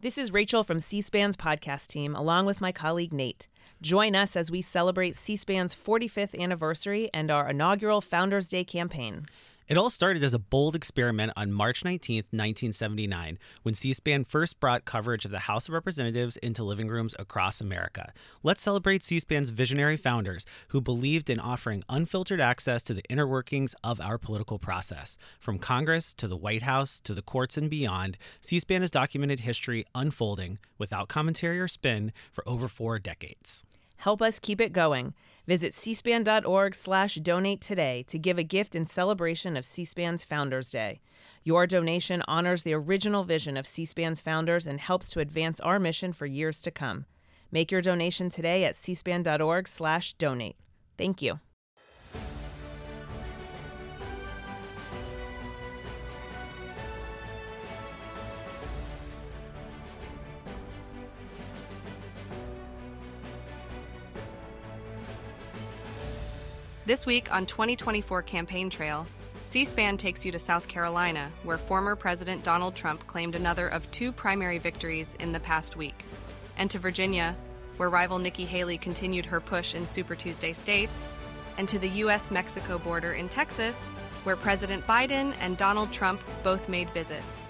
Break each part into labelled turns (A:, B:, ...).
A: This is Rachel from C SPAN's podcast team, along with my colleague Nate. Join us as we celebrate C SPAN's 45th anniversary and our inaugural Founders Day campaign.
B: It all started as a bold experiment on March 19, 1979, when C SPAN first brought coverage of the House of Representatives into living rooms across America. Let's celebrate C SPAN's visionary founders who believed in offering unfiltered access to the inner workings of our political process. From Congress to the White House to the courts and beyond, C SPAN has documented history unfolding without commentary or spin for over four decades.
A: Help us keep it going. Visit cspan.org slash donate today to give a gift in celebration of C-SPAN's Founders Day. Your donation honors the original vision of C-SPAN's founders and helps to advance our mission for years to come. Make your donation today at cspan.org slash donate. Thank you.
C: This week on 2024 Campaign Trail, C SPAN takes you to South Carolina, where former President Donald Trump claimed another of two primary victories in the past week, and to Virginia, where rival Nikki Haley continued her push in Super Tuesday states, and to the U.S. Mexico border in Texas, where President Biden and Donald Trump both made visits.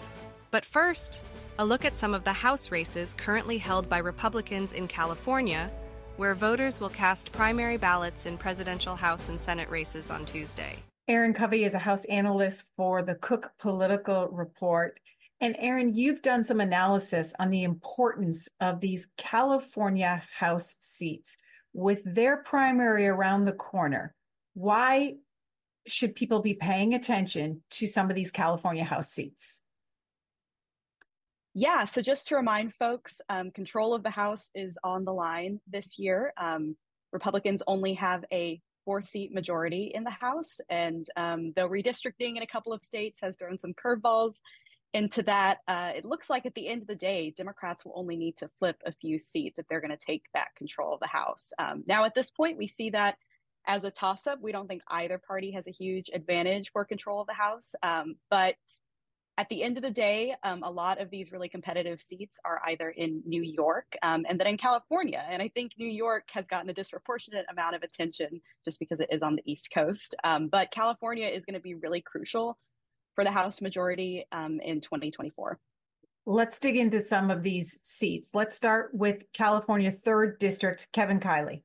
C: But first, a look at some of the House races currently held by Republicans in California where voters will cast primary ballots in presidential House and Senate races on Tuesday.
D: Erin Covey is a House analyst for the Cook Political Report. And Erin, you've done some analysis on the importance of these California House seats. With their primary around the corner, why should people be paying attention to some of these California House seats?
E: Yeah, so just to remind folks, um, control of the House is on the line this year. Um, Republicans only have a four seat majority in the House, and um, though redistricting in a couple of states has thrown some curveballs into that, uh, it looks like at the end of the day, Democrats will only need to flip a few seats if they're going to take back control of the House. Um, now, at this point, we see that as a toss up. We don't think either party has a huge advantage for control of the House, um, but at the end of the day, um, a lot of these really competitive seats are either in New York um, and then in California. And I think New York has gotten a disproportionate amount of attention just because it is on the East Coast. Um, but California is going to be really crucial for the House majority um, in 2024.
D: Let's dig into some of these seats. Let's start with California 3rd District, Kevin Kiley.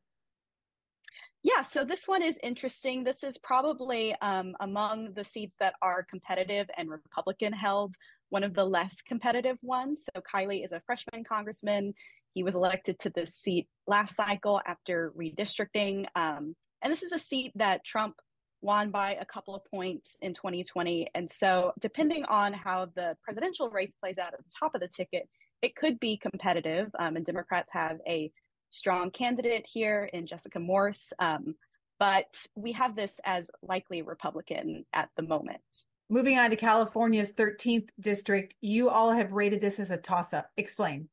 E: Yeah, so this one is interesting. This is probably um, among the seats that are competitive and Republican held, one of the less competitive ones. So Kiley is a freshman congressman. He was elected to this seat last cycle after redistricting. Um, and this is a seat that Trump won by a couple of points in 2020. And so, depending on how the presidential race plays out at the top of the ticket, it could be competitive. Um, and Democrats have a strong candidate here in Jessica Morse. Um, but we have this as likely Republican at the moment.
D: Moving on to California's 13th district, you all have rated this as a toss up. Explain.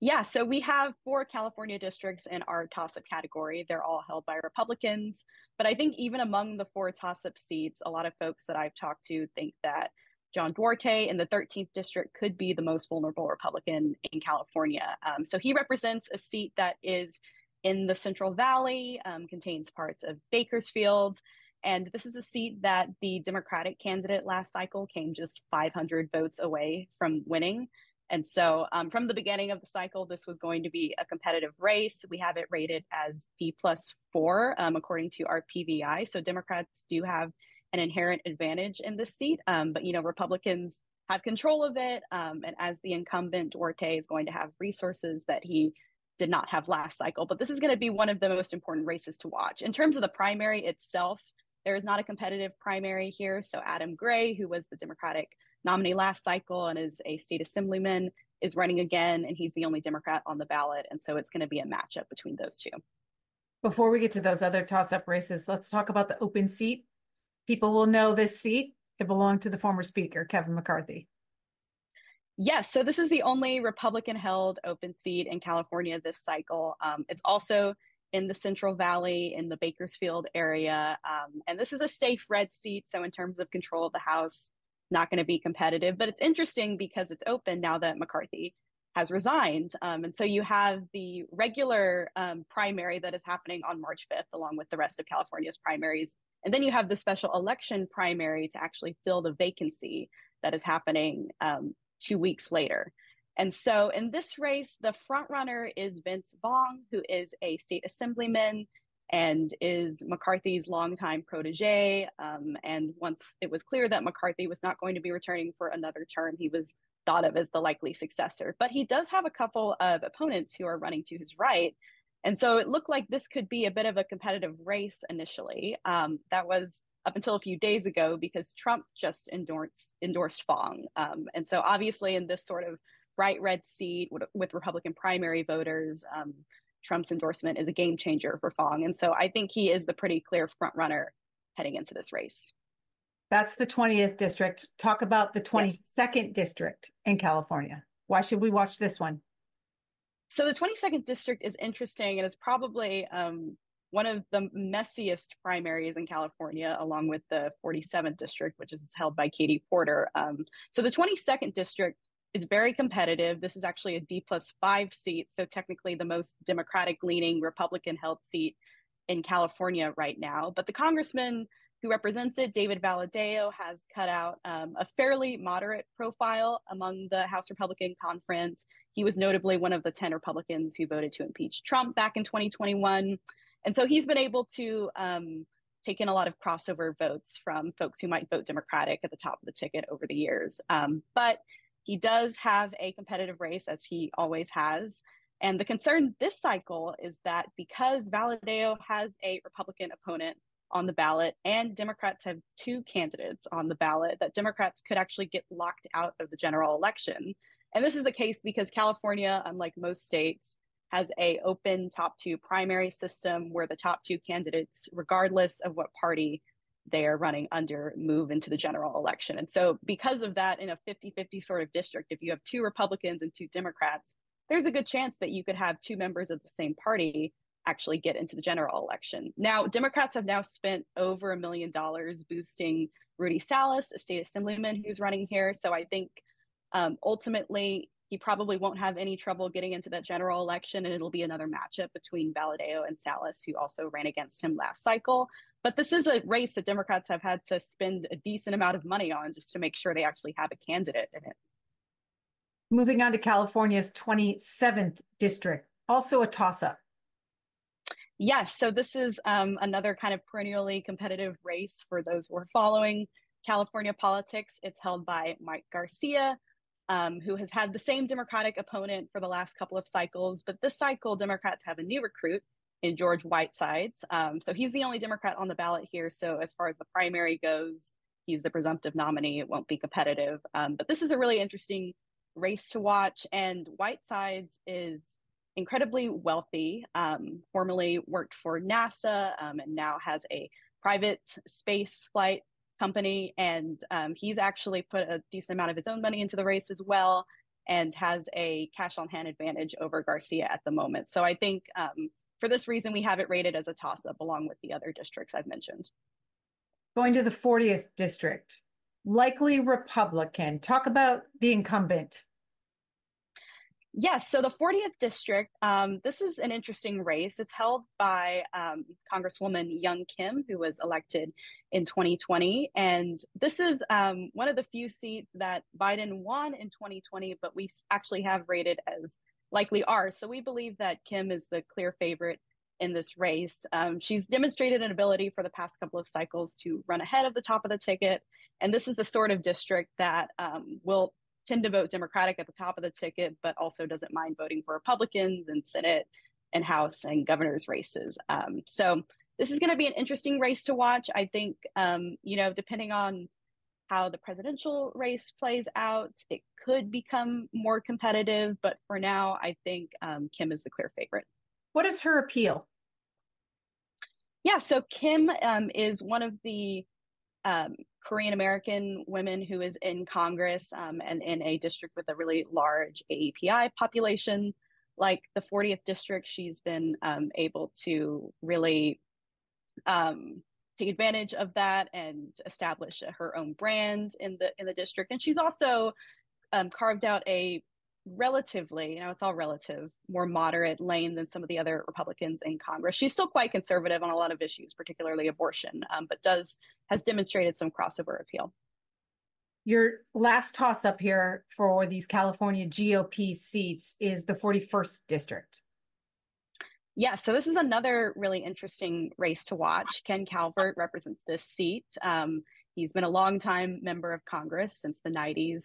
E: Yeah, so we have four California districts in our toss up category. They're all held by Republicans. But I think even among the four toss up seats, a lot of folks that I've talked to think that John Duarte in the 13th district could be the most vulnerable Republican in California. Um, so he represents a seat that is in the Central Valley, um, contains parts of Bakersfield. And this is a seat that the Democratic candidate last cycle came just 500 votes away from winning. And so, um, from the beginning of the cycle, this was going to be a competitive race. We have it rated as D plus four, um, according to our PVI. So, Democrats do have an inherent advantage in this seat. Um, but you know, Republicans have control of it, um, and as the incumbent, Duarte is going to have resources that he did not have last cycle. But this is going to be one of the most important races to watch in terms of the primary itself. There is not a competitive primary here. So Adam Gray, who was the Democratic nominee last cycle and is a state assemblyman, is running again, and he's the only Democrat on the ballot. And so it's going to be a matchup between those two.
D: Before we get to those other toss up races, let's talk about the open seat people will know this seat. It belonged to the former speaker, Kevin McCarthy.
E: Yes, so this is the only Republican held open seat in California this cycle. Um, it's also in the Central Valley in the Bakersfield area. Um, and this is a safe red seat. So, in terms of control of the House, not going to be competitive. But it's interesting because it's open now that McCarthy has resigned. Um, and so you have the regular um, primary that is happening on March 5th, along with the rest of California's primaries. And then you have the special election primary to actually fill the vacancy that is happening um, two weeks later. And so in this race, the frontrunner is Vince Fong, who is a state assemblyman and is McCarthy's longtime protege. Um, and once it was clear that McCarthy was not going to be returning for another term, he was thought of as the likely successor. But he does have a couple of opponents who are running to his right. And so it looked like this could be a bit of a competitive race initially. Um, that was up until a few days ago because Trump just endorsed endorsed Fong. Um, and so obviously in this sort of bright red seat with, with Republican primary voters, um, Trump's endorsement is a game changer for Fong. And so I think he is the pretty clear front runner heading into this race.
D: That's the 20th district. Talk about the 22nd yes. district in California. Why should we watch this one?
E: So the 22nd district is interesting and it's probably um, one of the messiest primaries in California, along with the 47th district, which is held by Katie Porter. Um, so the 22nd district is very competitive. This is actually a D plus five seat, so technically the most Democratic leaning Republican held seat in California right now. But the congressman who represents it, David Valadao, has cut out um, a fairly moderate profile among the House Republican conference. He was notably one of the 10 Republicans who voted to impeach Trump back in 2021. And so he's been able to um, take in a lot of crossover votes from folks who might vote Democratic at the top of the ticket over the years. Um, but he does have a competitive race, as he always has. And the concern this cycle is that because Valadeo has a Republican opponent on the ballot and Democrats have two candidates on the ballot, that Democrats could actually get locked out of the general election. And this is the case because California, unlike most states, has a open top two primary system where the top two candidates, regardless of what party they are running under, move into the general election. And so because of that, in a 50-50 sort of district, if you have two Republicans and two Democrats, there's a good chance that you could have two members of the same party actually get into the general election. Now, Democrats have now spent over a million dollars boosting Rudy Salas, a state assemblyman who's running here. So I think um, ultimately he probably won't have any trouble getting into that general election, and it'll be another matchup between Valadao and Salas, who also ran against him last cycle. But this is a race that Democrats have had to spend a decent amount of money on just to make sure they actually have a candidate in it.
D: Moving on to California's 27th district, also a toss up.
E: Yes, so this is um, another kind of perennially competitive race for those who are following California politics. It's held by Mike Garcia, um, who has had the same Democratic opponent for the last couple of cycles, but this cycle, Democrats have a new recruit in George Whitesides. Um, so he's the only Democrat on the ballot here. So as far as the primary goes, he's the presumptive nominee. It won't be competitive. Um, but this is a really interesting race to watch. And Whitesides is incredibly wealthy, um, formerly worked for NASA um, and now has a private space flight company. And um, he's actually put a decent amount of his own money into the race as well and has a cash on hand advantage over Garcia at the moment. So I think um, for this reason, we have it rated as a toss up along with the other districts I've mentioned.
D: Going to the 40th district, likely Republican. Talk about the incumbent.
E: Yes, so the 40th district, um, this is an interesting race. It's held by um, Congresswoman Young Kim, who was elected in 2020. And this is um, one of the few seats that Biden won in 2020, but we actually have rated as likely ours. So we believe that Kim is the clear favorite in this race. Um, she's demonstrated an ability for the past couple of cycles to run ahead of the top of the ticket. And this is the sort of district that um, will tend to vote Democratic at the top of the ticket, but also doesn't mind voting for Republicans in Senate and House and governor's races. Um, so this is going to be an interesting race to watch. I think, um, you know, depending on how the presidential race plays out, it could become more competitive. But for now, I think um, Kim is the clear favorite.
D: What is her appeal?
E: Yeah, so Kim um, is one of the um, Korean American women who is in Congress um, and in a district with a really large AAPI population. Like the 40th district, she's been um, able to really um, take advantage of that and establish her own brand in the in the district. And she's also um, carved out a relatively, you know, it's all relative, more moderate lane than some of the other Republicans in Congress. She's still quite conservative on a lot of issues, particularly abortion, um, but does has demonstrated some crossover appeal.
D: Your last toss up here for these California GOP seats is the 41st district.
E: Yeah, so this is another really interesting race to watch. Ken Calvert represents this seat. Um, he's been a long-time member of Congress since the 90s.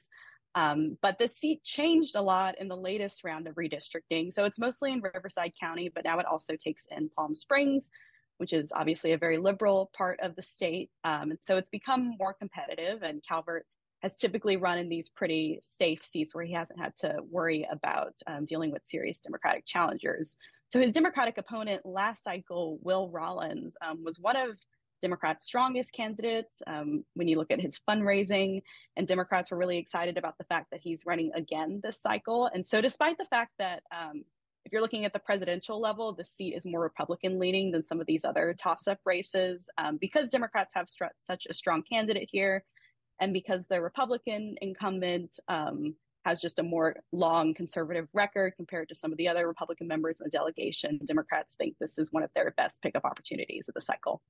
E: Um, but the seat changed a lot in the latest round of redistricting. So it's mostly in Riverside County, but now it also takes in Palm Springs, which is obviously a very liberal part of the state. Um, and so it's become more competitive, and Calvert has typically run in these pretty safe seats where he hasn't had to worry about um, dealing with serious Democratic challengers. So his Democratic opponent last cycle, Will Rollins, um, was one of Democrats' strongest candidates um, when you look at his fundraising. And Democrats were really excited about the fact that he's running again this cycle. And so, despite the fact that um, if you're looking at the presidential level, the seat is more Republican leaning than some of these other toss up races, um, because Democrats have such a strong candidate here. And because the Republican incumbent um, has just a more long conservative record compared to some of the other Republican members in the delegation. Democrats think this is one of their best pickup opportunities of the cycle.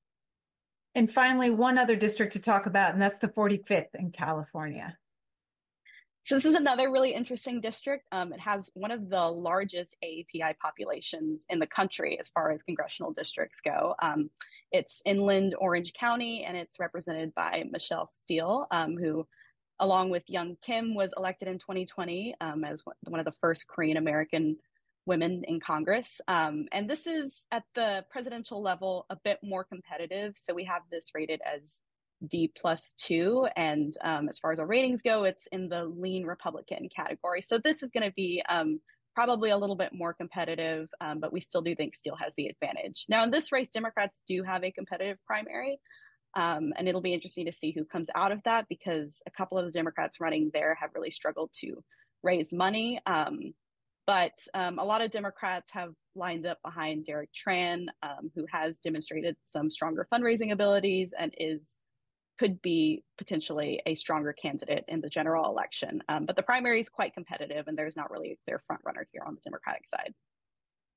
D: And finally, one other district to talk about, and that's the 45th in California.
E: So this is another really interesting district. Um, it has one of the largest AAPI populations in the country as far as congressional districts go. Um, it's inland Orange County, and it's represented by Michelle Steel, um, who along with Young Kim, was elected in 2020 um, as one of the first Korean American women in Congress. Um, and this is at the presidential level a bit more competitive. So we have this rated as D plus two. And um, as far as our ratings go, it's in the lean Republican category. So this is going to be um, probably a little bit more competitive, um, but we still do think Steel has the advantage. Now, in this race, Democrats do have a competitive primary. Um, and it'll be interesting to see who comes out of that because a couple of the Democrats running there have really struggled to raise money. Um, but um, a lot of Democrats have lined up behind Derek Tran, um, who has demonstrated some stronger fundraising abilities and is could be potentially a stronger candidate in the general election. Um, but the primary is quite competitive, and there's not really a clear front runner here on the Democratic side.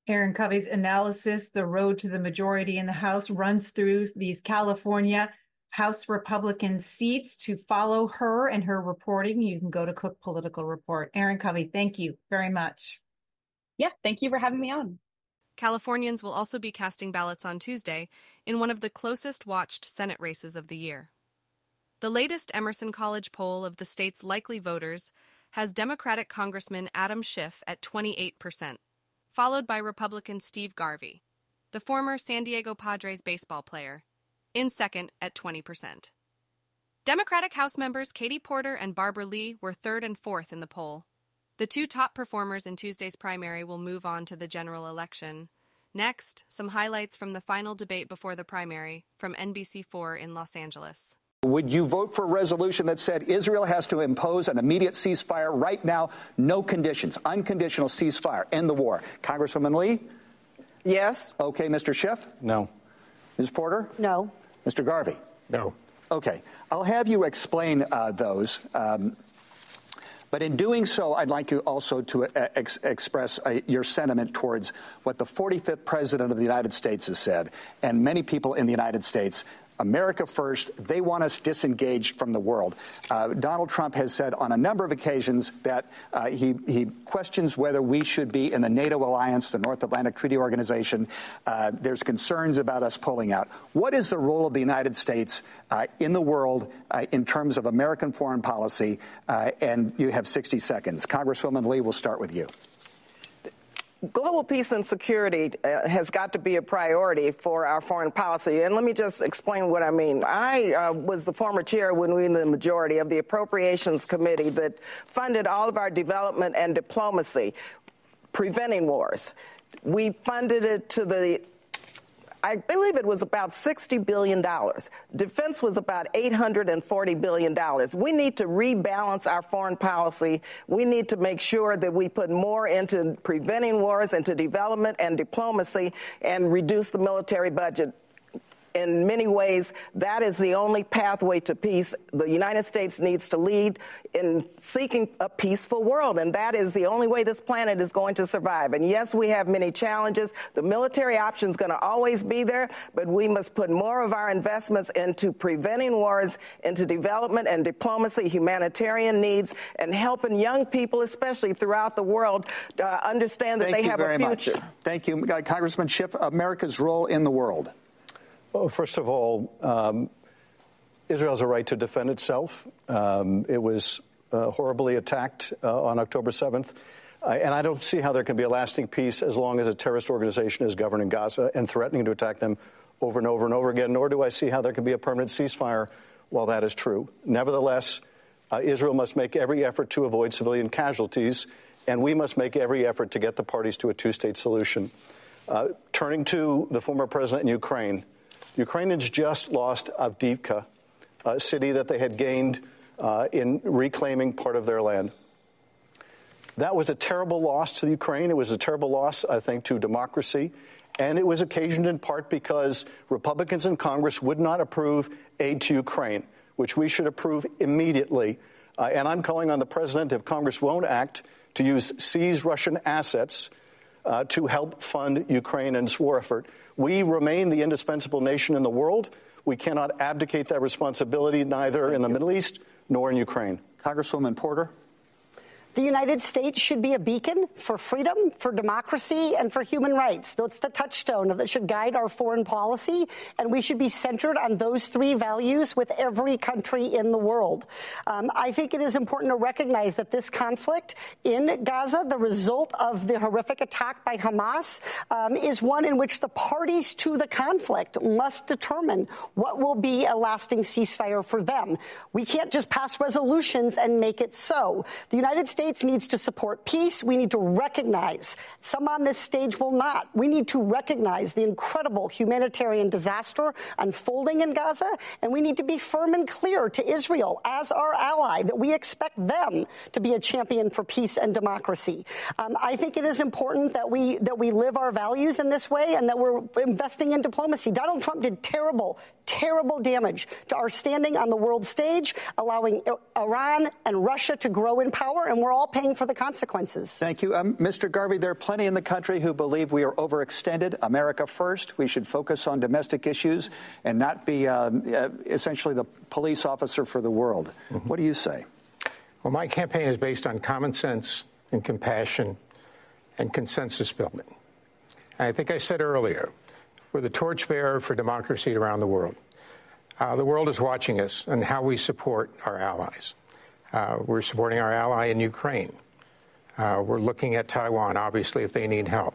D: Erin Covey's analysis, The Road to the Majority in the House, runs through these California House Republican seats. To follow her and her reporting, you can go to Cook Political Report. Erin Covey, thank you very much.
E: Yeah, thank you for having me on.
C: Californians will also be casting ballots on Tuesday in one of the closest watched Senate races of the year. The latest Emerson College poll of the state's likely voters has Democratic Congressman Adam Schiff at 28% followed by Republican Steve Garvey, the former San Diego Padres baseball player, in second at 20%. Democratic House members Katie Porter and Barbara Lee were third and fourth in the poll. The two top performers in Tuesday's primary will move on to the general election. Next, some highlights from the final debate before the primary from NBC4 in Los Angeles.
F: Would you vote for a resolution that said Israel has to impose an immediate ceasefire right now, no conditions, unconditional ceasefire, end the war? Congresswoman Lee?
G: Yes.
F: Okay, Mr. Schiff?
G: No.
F: Ms. Porter?
G: No.
F: Mr. Garvey?
G: No.
F: Okay, I'll have you explain uh, those. Um, but in doing so, I'd like you also to uh, ex- express uh, your sentiment towards what the 45th President of the United States has said, and many people in the United States America first. They want us disengaged from the world. Uh, Donald Trump has said on a number of occasions that uh, he, he, questions whether we should be in the NATO alliance, the North Atlantic Treaty Organization. Uh, there's concerns about us pulling out. What is the role of the United States uh, in the world uh, in terms of American foreign policy? Uh, and you have 60 seconds. Congresswoman Lee, we'll start with you
G: global peace and security uh, has got to be a priority for our foreign policy. And let me just explain what I mean. I uh, was the former chair when we were in the majority of the Appropriations Committee that funded all of our development and diplomacy, preventing wars. We funded it to the I believe it was about $60 billion. Defense was about $840 billion. We need to rebalance our foreign policy. We need to make sure that we put more into preventing wars, into development and diplomacy, and reduce the military budget in many ways, that is the only pathway to peace. The United States needs to lead in seeking a peaceful world, and that is the only way this planet is going to survive. And yes, we have many challenges. The military option is going to always be there, but we must put more of our investments into preventing wars, into development and diplomacy, humanitarian needs, and helping young people, especially throughout the world, uh, understand that
F: Thank
G: they have a future.
F: Thank you very much. Thank you, Congressman Schiff. America's role in the world.
H: Well, first of all, um, Israel has a right to defend itself. Um, it was uh, horribly attacked uh, on October 7th. Uh, and I don't see how there can be a lasting peace as long as a terrorist organization is governing Gaza and threatening to attack them over and over and over again, nor do I see how there can be a permanent ceasefire while that is true. Nevertheless, uh, Israel must make every effort to avoid civilian casualties, and we must make every effort to get the parties to a two state solution. Uh, turning to the former president in Ukraine, Ukrainians just lost Avdiivka, a city that they had gained uh, in reclaiming part of their land. That was a terrible loss to Ukraine. It was a terrible loss, I think, to democracy. And it was occasioned in part because Republicans in Congress would not approve aid to Ukraine, which we should approve immediately. Uh, and I'm calling on the president, if Congress won't act, to use seize Russian assets uh, to help fund Ukraine and its war effort. We remain the indispensable nation in the world. We cannot abdicate that responsibility neither in the Middle East nor in Ukraine.
F: Congresswoman Porter.
I: The United States should be a beacon for freedom, for democracy, and for human rights. That's the touchstone that should guide our foreign policy, and we should be centered on those three values with every country in the world. Um, I think it is important to recognize that this conflict in Gaza, the result of the horrific attack by Hamas, um, is one in which the parties to the conflict must determine what will be a lasting ceasefire for them. We can't just pass resolutions and make it so. The United States States needs to support peace. We need to recognize, some on this stage will not. We need to recognize the incredible humanitarian disaster unfolding in Gaza, and we need to be firm and clear to Israel as our ally that we expect them to be a champion for peace and democracy. Um, I think it is important that we that we live our values in this way and that we're investing in diplomacy. Donald Trump did terrible, terrible damage to our standing on the world stage, allowing Iran and Russia to grow in power, and we're all paying for the consequences.
F: Thank you. Um, Mr. Garvey, there are plenty in the country who believe we are overextended. America first. We should focus on domestic issues and not be uh, uh, essentially the police officer for the world. Mm-hmm. What do you say?
J: Well, my campaign is based on common sense and compassion and consensus building. I think I said earlier, we're the torchbearer for democracy around the world. Uh, the world is watching us and how we support our allies. Uh, we're supporting our ally in Ukraine. Uh, we're looking at Taiwan, obviously, if they need help.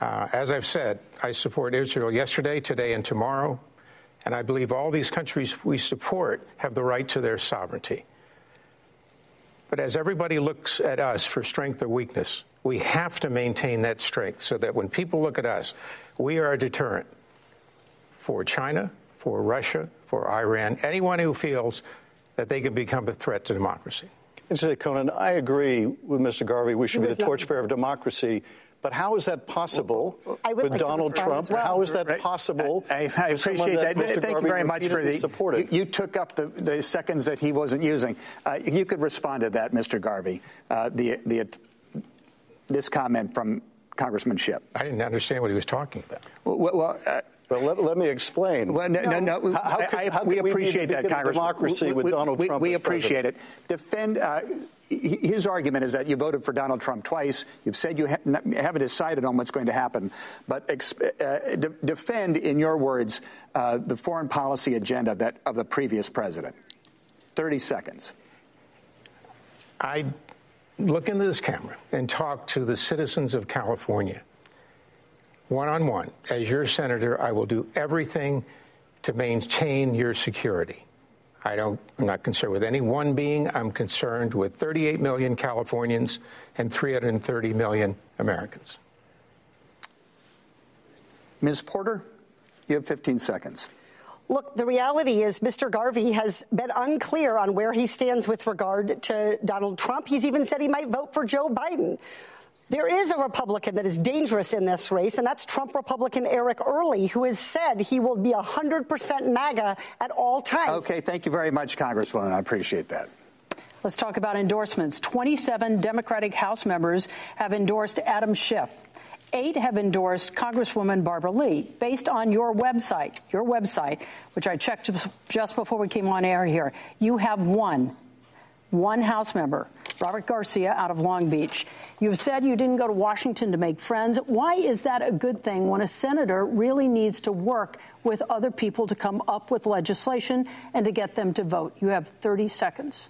J: Uh, as I've said, I support Israel yesterday, today, and tomorrow. And I believe all these countries we support have the right to their sovereignty. But as everybody looks at us for strength or weakness, we have to maintain that strength so that when people look at us, we are a deterrent for China, for Russia, for Iran, anyone who feels that they could become a threat to democracy.
H: Mr. Conan, I agree with Mr. Garvey. We should be the torchbearer of democracy. But how is that possible with like Donald Trump? Well. How is that possible?
F: I, I appreciate that. that. Thank Garvey you very much for the
H: support.
F: You, you, took up the, the, seconds that he wasn't using. Uh, you could respond to that, Mr. Garvey. Uh, the, the, this comment from Congressman Schiff.
J: I didn't understand what he was talking about.
F: Well, well uh,
H: but let, let, me explain.
F: Well, no, no, no. How, how could, how we appreciate that, Congressman.
H: Democracy
F: we,
H: with Donald
F: we,
H: Trump.
F: We appreciate
H: president.
F: it. Defend. Uh, his argument is that you voted for Donald Trump twice. You've said you ha- haven't decided on what's going to happen, but uh, de- defend, in your words, uh, the foreign policy agenda that of the previous president. Thirty seconds.
J: I look into this camera and talk to the citizens of California one on one. As your senator, I will do everything to maintain your security. I don't, I'm not concerned with any one being. I'm concerned with 38 million Californians and 330 million Americans.
F: Ms. Porter, you have 15 seconds.
I: Look, the reality is Mr. Garvey has been unclear on where he stands with regard to Donald Trump. He's even said he might vote for Joe Biden. There is a Republican that is dangerous in this race, and that's Trump Republican Eric Early, who has said he will be 100% MAGA at all times.
F: Okay, thank you very much, Congresswoman. I appreciate that.
K: Let's talk about endorsements. 27 Democratic House members have endorsed Adam Schiff. Eight have endorsed Congresswoman Barbara Lee. Based on your website, your website, which I checked just before we came on air here, you have one, one House member, Robert Garcia out of Long Beach. You've said you didn't go to Washington to make friends. Why is that a good thing when a senator really needs to work with other people to come up with legislation and to get them to vote? You have 30 seconds.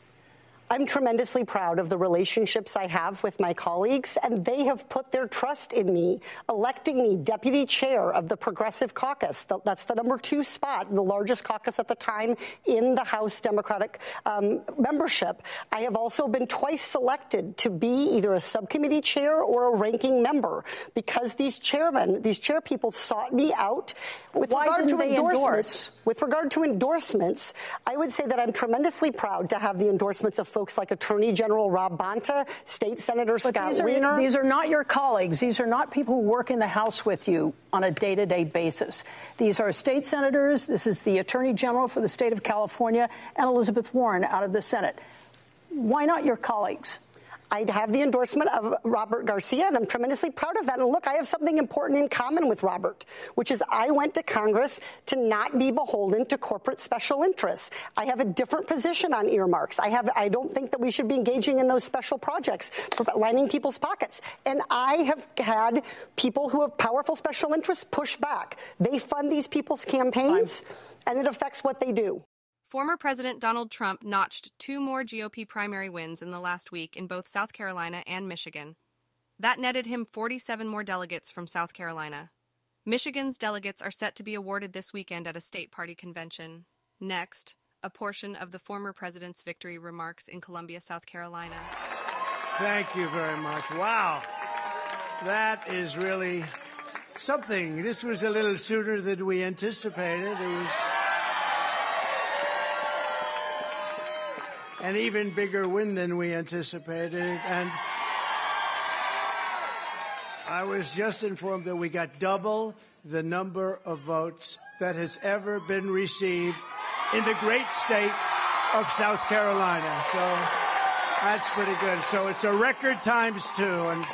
I: I'm tremendously proud of the relationships I have with my colleagues, and they have put their trust in me, electing me deputy chair of the Progressive Caucus. That's the number two spot, the largest caucus at the time in the House Democratic um, membership. I have also been twice selected to be either a subcommittee chair or a ranking member because these chairmen, these chair people sought me out with
K: Why
I: regard to endorsements.
K: Endorse?
I: With regard to endorsements, I would say that I'm tremendously proud to have the endorsements of folks like Attorney General Rob Bonta, State Senator but Scott
K: these are,
I: Wiener.
K: These are not your colleagues. These are not people who work in the House with you on a day to day basis. These are state senators. This is the Attorney General for the state of California and Elizabeth Warren out of the Senate. Why not your colleagues?
I: I have the endorsement of Robert Garcia, and I'm tremendously proud of that. And look, I have something important in common with Robert, which is I went to Congress to not be beholden to corporate special interests. I have a different position on earmarks. I have I don't think that we should be engaging in those special projects for lining people's pockets. And I have had people who have powerful special interests push back. They fund these people's campaigns, and it affects what they do.
C: Former President Donald Trump notched two more GOP primary wins in the last week in both South Carolina and Michigan. That netted him 47 more delegates from South Carolina. Michigan's delegates are set to be awarded this weekend at a state party convention. Next, a portion of the former president's victory remarks in Columbia, South Carolina.
L: Thank you very much. Wow. That is really something. This was a little sooner than we anticipated. It was. An even bigger win than we anticipated. And I was just informed that we got double the number of votes that has ever been received in the great state of South Carolina. So that's pretty good. So it's a record times two. And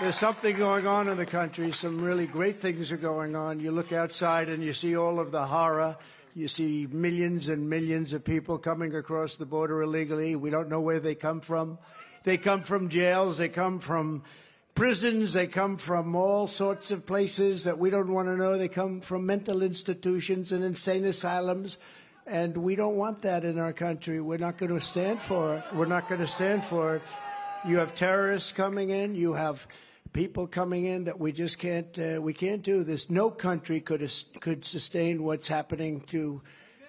L: there's something going on in the country. Some really great things are going on. You look outside and you see all of the horror you see millions and millions of people coming across the border illegally. We don't know where they come from. They come from jails. They come from prisons. They come from all sorts of places that we don't want to know. They come from mental institutions and insane asylums. And we don't want that in our country. We're not going to stand for it. We're not going to stand for it. You have terrorists coming in. You have people coming in that we just can't uh, we can't do this. No country could could sustain what's happening to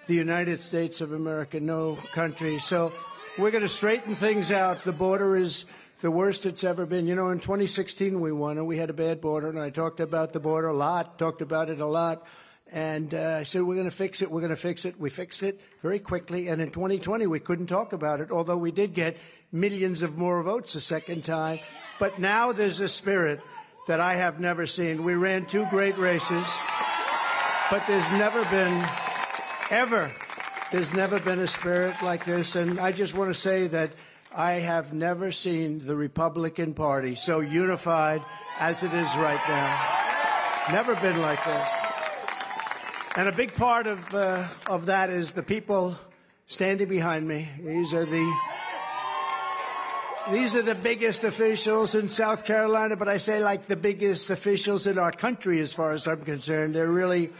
L: the United States of America. No country. So we're going to straighten things out. The border is the worst it's ever been. You know, in 2016 we won and we had a bad border, and I talked about the border a lot. Talked about it a lot. And uh, I said, we're going to fix it. We're going to fix it. We fixed it very quickly. And in 2020, we couldn't talk about it, although we did get millions of more votes a second time. But now there's a spirit that I have never seen. We ran two great races, but there's never been, ever, there's never been a spirit like this. And I just want to say that I have never seen the Republican Party so unified as it is right now. Never been like this. And a big part of, uh, of that is the people standing behind me. These are the these are the biggest officials in South Carolina, but I say like the biggest officials in our country as far as I'm concerned. They're really,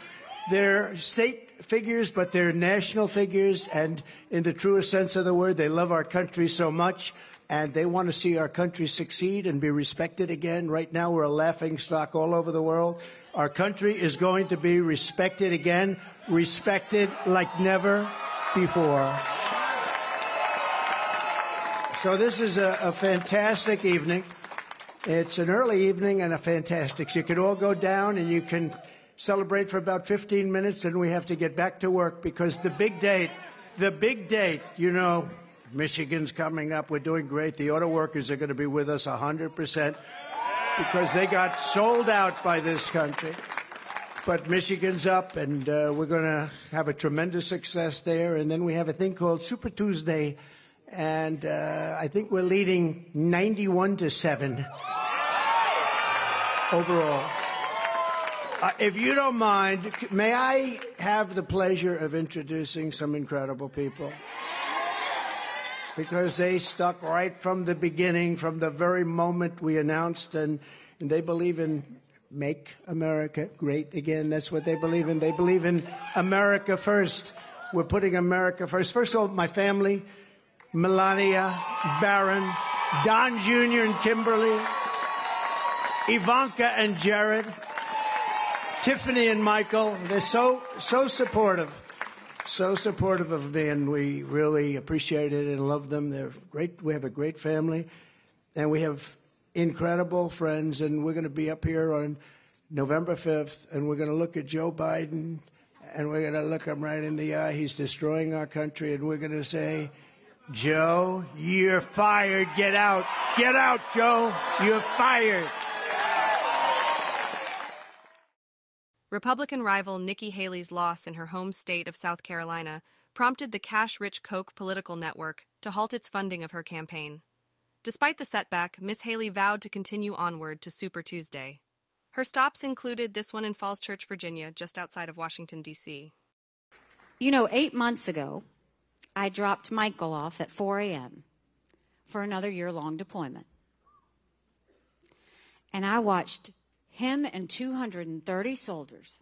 L: they're state figures, but they're national figures. And in the truest sense of the word, they love our country so much and they want to see our country succeed and be respected again. Right now, we're a laughing stock all over the world. Our country is going to be respected again, respected like never before. So this is a, a, fantastic evening. It's an early evening and a fantastic. So you can all go down and you can celebrate for about 15 minutes, and we have to get back to work because the big date, the big date, you know, Michigan's coming up. We're doing great. The auto workers are going to be with us 100%. because they got sold out by this country. But Michigan's up, and uh, we're going to have a tremendous success there. And then we have a thing called Super Tuesday, and uh, I think we're leading 91 to 7 overall. Uh, if you don't mind, may I have the pleasure of introducing some incredible people? Because they stuck right from the beginning, from the very moment we announced, and, and they believe in make America great again. That's what they believe in. They believe in America first. We're putting America first. First of all, my family, Melania, Barron, Don Jr. and Kimberly, Ivanka and Jared, Tiffany and Michael. They're so, so supportive. So supportive of me, and we really appreciate it and love them. They're great. We have a great family, and we have incredible friends, and we're going to be up here on November 5th, and we're going to look at Joe Biden, and we're going to look him right in the eye. He's destroying our country, and we're going to say, Joe, you're fired. Get out. Get out, Joe. You're fired.
C: Republican rival Nikki Haley's loss in her home state of South Carolina prompted the Cash Rich Koch political network to halt its funding of her campaign. Despite the setback, Miss Haley vowed to continue onward to Super Tuesday. Her stops included this one in Falls Church, Virginia, just outside of Washington, D.C.
M: You know, eight months ago, I dropped Michael off at 4 a.m. for another year long deployment. And I watched him and 230 soldiers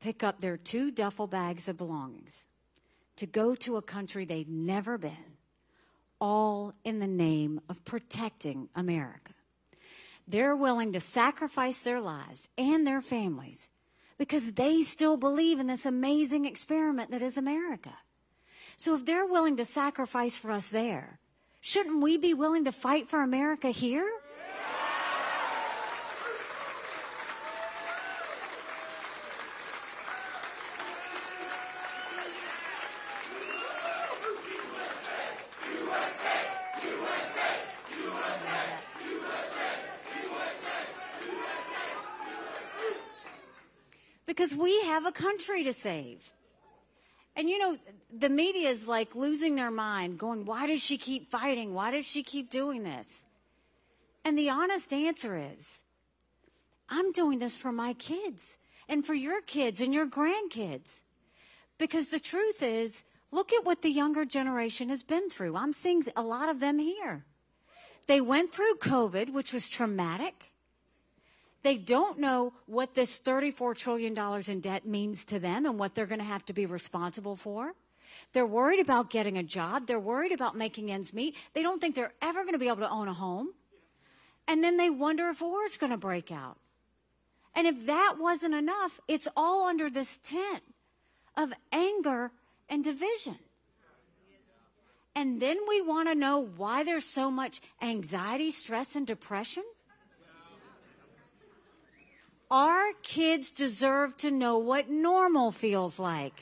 M: pick up their two duffel bags of belongings to go to a country they'd never been all in the name of protecting America. They're willing to sacrifice their lives and their families because they still believe in this amazing experiment that is America. So if they're willing to sacrifice for us there, shouldn't we be willing to fight for America here? because we have a country to save. And you know, the media is like losing their mind, going, why does she keep fighting? Why does she keep doing this? And the honest answer is, I'm doing this for my kids and for your kids and your grandkids. Because the truth is, look at what the younger generation has been through. I'm seeing a lot of them here. They went through COVID, which was traumatic. They don't know what this $34 trillion in debt means to them and what they're going to have to be responsible for. They're worried about getting a job. They're worried about making ends meet. They don't think they're ever going to be able to own a home. And then they wonder if war is going to break out. And if that wasn't enough, it's all under this tent of anger and division. And then we want to know why there's so much anxiety, stress, and depression. Our kids deserve to know what normal feels like.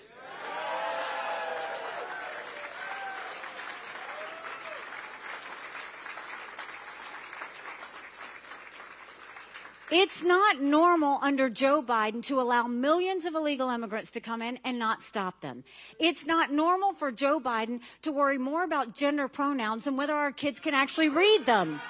M: It's not normal under Joe Biden to allow millions of illegal immigrants to come in and not stop them. It's not normal for Joe Biden to worry more about gender pronouns than whether our kids can actually read them.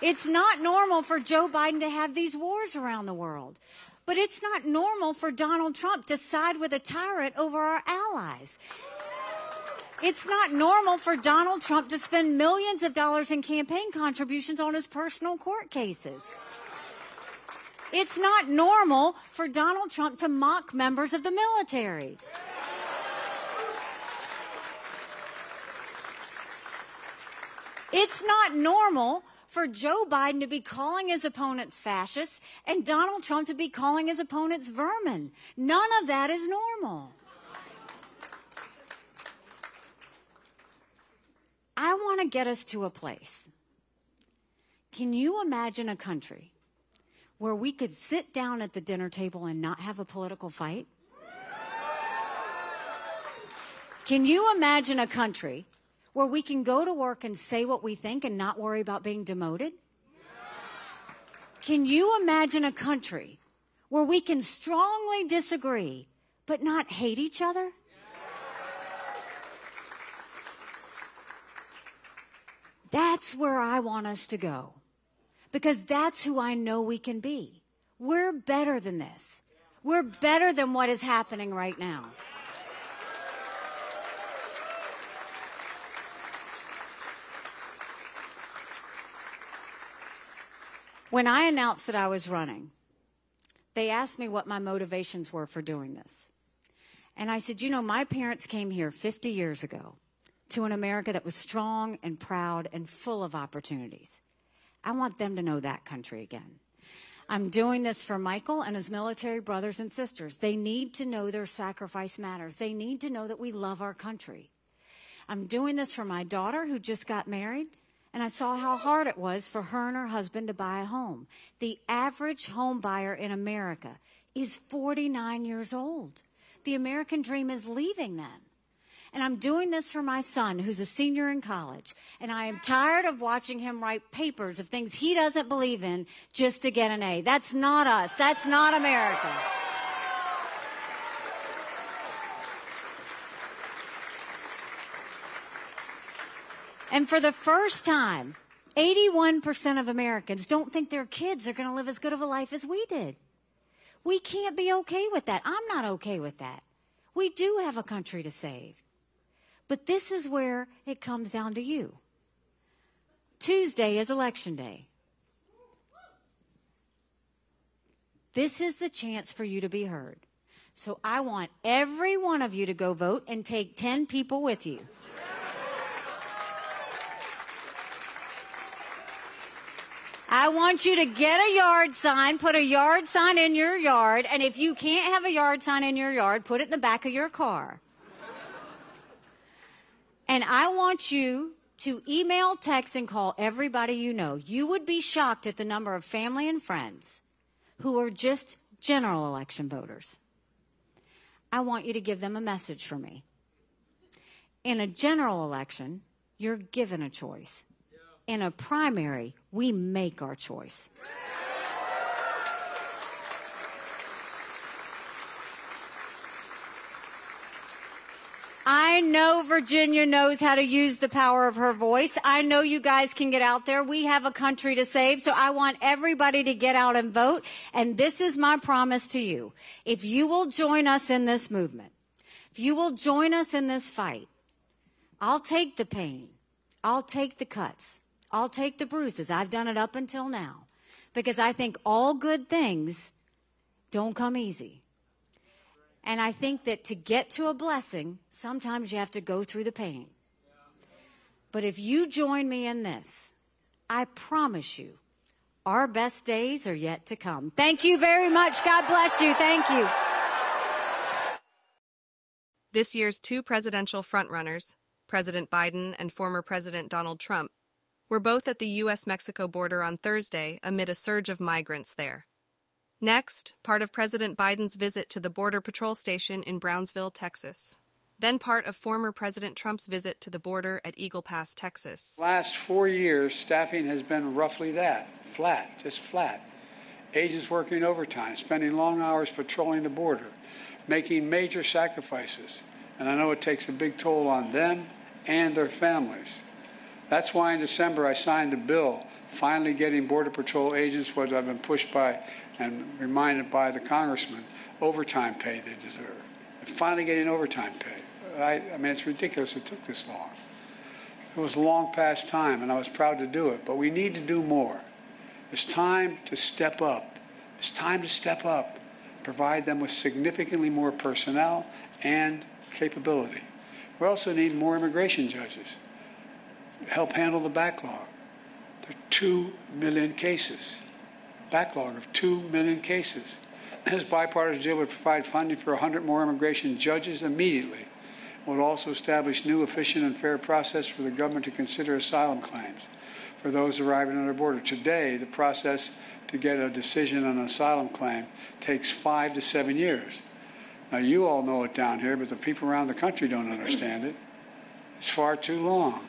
M: It's not normal for Joe Biden to have these wars around the world. But it's not normal for Donald Trump to side with a tyrant over our allies. It's not normal for Donald Trump to spend millions of dollars in campaign contributions on his personal court cases. It's not normal for Donald Trump to mock members of the military. It's not normal for Joe Biden to be calling his opponents fascists and Donald Trump to be calling his opponents vermin. None of that is normal. I want to get us to a place. Can you imagine a country where we could sit down at the dinner table and not have a political fight? Can you imagine a country where we can go to work and say what we think and not worry about being demoted? Can you imagine a country where we can strongly disagree but not hate each other? That's where I want us to go because that's who I know we can be. We're better than this. We're better than what is happening right now. When I announced that I was running, they asked me what my motivations were for doing this. And I said, you know, my parents came here 50 years ago to an America that was strong and proud and full of opportunities. I want them to know that country again. I'm doing this for Michael and his military brothers and sisters. They need to know their sacrifice matters. They need to know that we love our country. I'm doing this for my daughter who just got married, and I saw how hard it was for her and her husband to buy a home. The average home buyer in America is 49 years old. The American dream is leaving them. And I'm doing this for my son, who's a senior in college. And I am tired of watching him write papers of things he doesn't believe in just to get an A. That's not us. That's not America. And for the first time, 81% of Americans don't think their kids are going to live as good of a life as we did. We can't be okay with that. I'm not okay with that. We do have a country to save. But this is where it comes down to you. Tuesday is election day. This is the chance for you to be heard. So I want every one of you to go vote and take 10 people with you. I want you to get a yard sign, put a yard sign in your yard, and if you can't have a yard sign in your yard, put it in the back of your car. And I want you to email, text, and call everybody you know. You would be shocked at the number of family and friends who are just general election voters. I want you to give them a message for me. In a general election, you're given a choice. In a primary, we make our choice. I know Virginia knows how to use the power of her voice. I know you guys can get out there. We have a country to save. So I want everybody to get out and vote. And this is my promise to you. If you will join us in this movement, if you will join us in this fight, I'll take the pain. I'll take the cuts. I'll take the bruises. I've done it up until now because I think all good things don't come easy. And I think that to get to a blessing, sometimes you have to go through the pain. But if you join me in this, I promise you, our best days are yet to come. Thank you very much. God bless you. Thank you.
C: This year's two presidential frontrunners, President Biden and former President Donald Trump, were both at the U.S. Mexico border on Thursday amid a surge of migrants there. Next, part of President Biden's visit to the Border Patrol Station in Brownsville, Texas. Then part of former President Trump's visit to the border at Eagle Pass, Texas.
N: Last four years, staffing has been roughly that flat, just flat. Agents working overtime, spending long hours patrolling the border, making major sacrifices. And I know it takes a big toll on them and their families. That's why in December I signed a bill finally getting Border Patrol agents what I've been pushed by and reminded by the congressman overtime pay they deserve. Finally getting overtime pay. I, I mean, it's ridiculous it took this long. It was long past time, and I was proud to do it, but we need to do more. It's time to step up. It's time to step up, provide them with significantly more personnel and capability. We also need more immigration judges, help handle the backlog. There are 2 million cases backlog of 2 million cases. This bipartisan deal would provide funding for 100 more immigration judges immediately. It would also establish new, efficient, and fair process for the government to consider asylum claims for those arriving on our border. Today, the process to get a decision on an asylum claim takes five to seven years. Now, you all know it down here, but the people around the country don't understand it. It's far too long.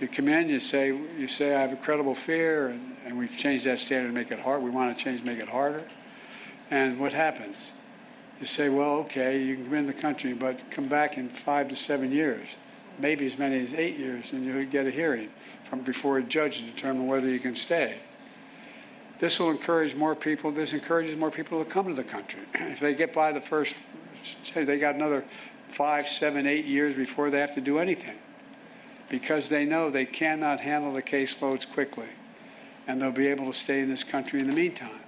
N: You come in, you say, you say, I have a credible fear, and, and we've changed that standard to make it hard. We want to change, make it harder. And what happens? You say, well, okay, you can come in the country, but come back in five to seven years, maybe as many as eight years, and you'll get a hearing from before a judge to determine whether you can stay. This will encourage more people. This encourages more people to come to the country. if they get by the first, say they got another five, seven, eight years before they have to do anything because they know they cannot handle the caseloads quickly and they'll be able to stay in this country in the meantime.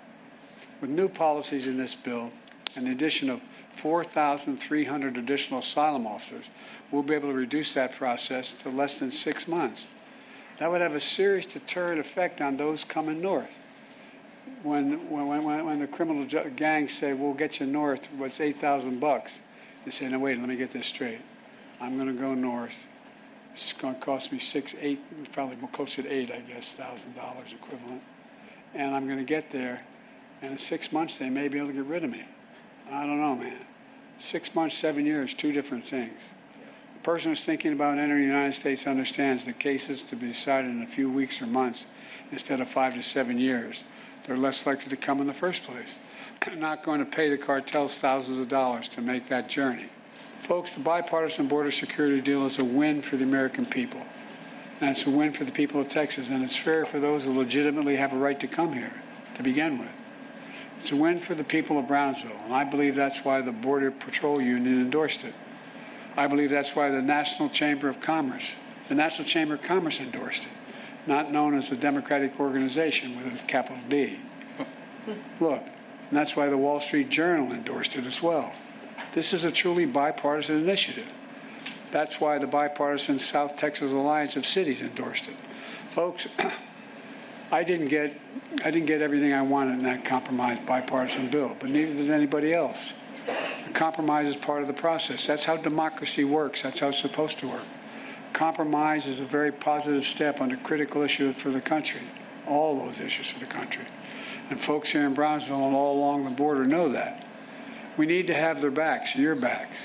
N: With new policies in this bill and the addition of 4,300 additional asylum officers, we'll be able to reduce that process to less than six months. That would have a serious deterrent effect on those coming north. When, when, when, when the criminal gangs say, we'll get you north, what's 8,000 bucks? They say, no, wait, let me get this straight. I'm going to go north it's going to cost me six, eight, probably closer to eight, I guess, thousand dollars equivalent. And I'm going to get there, and in six months they may be able to get rid of me. I don't know, man. Six months, seven years, two different things. The person who's thinking about entering the United States understands the cases to be decided in a few weeks or months instead of five to seven years. They're less likely to come in the first place. They're not going to pay the cartels thousands of dollars to make that journey. Folks, the bipartisan border security deal is a win for the American people. And it's a win for the people of Texas. And it's fair for those who legitimately have a right to come here to begin with. It's a win for the people of Brownsville. And I believe that's why the Border Patrol Union endorsed it. I believe that's why the National Chamber of Commerce, the National Chamber of Commerce endorsed it, not known as the Democratic Organization with a capital D. Look, and that's why the Wall Street Journal endorsed it as well. This is a truly bipartisan initiative. That's why the bipartisan South Texas Alliance of Cities endorsed it. Folks, I didn't get I didn't get everything I wanted in that compromise bipartisan bill, but neither did anybody else. Compromise is part of the process. That's how democracy works. That's how it's supposed to work. Compromise is a very positive step on a critical issue for the country, all those issues for the country. And folks here in Brownsville and all along the border know that. We need to have their backs, your backs.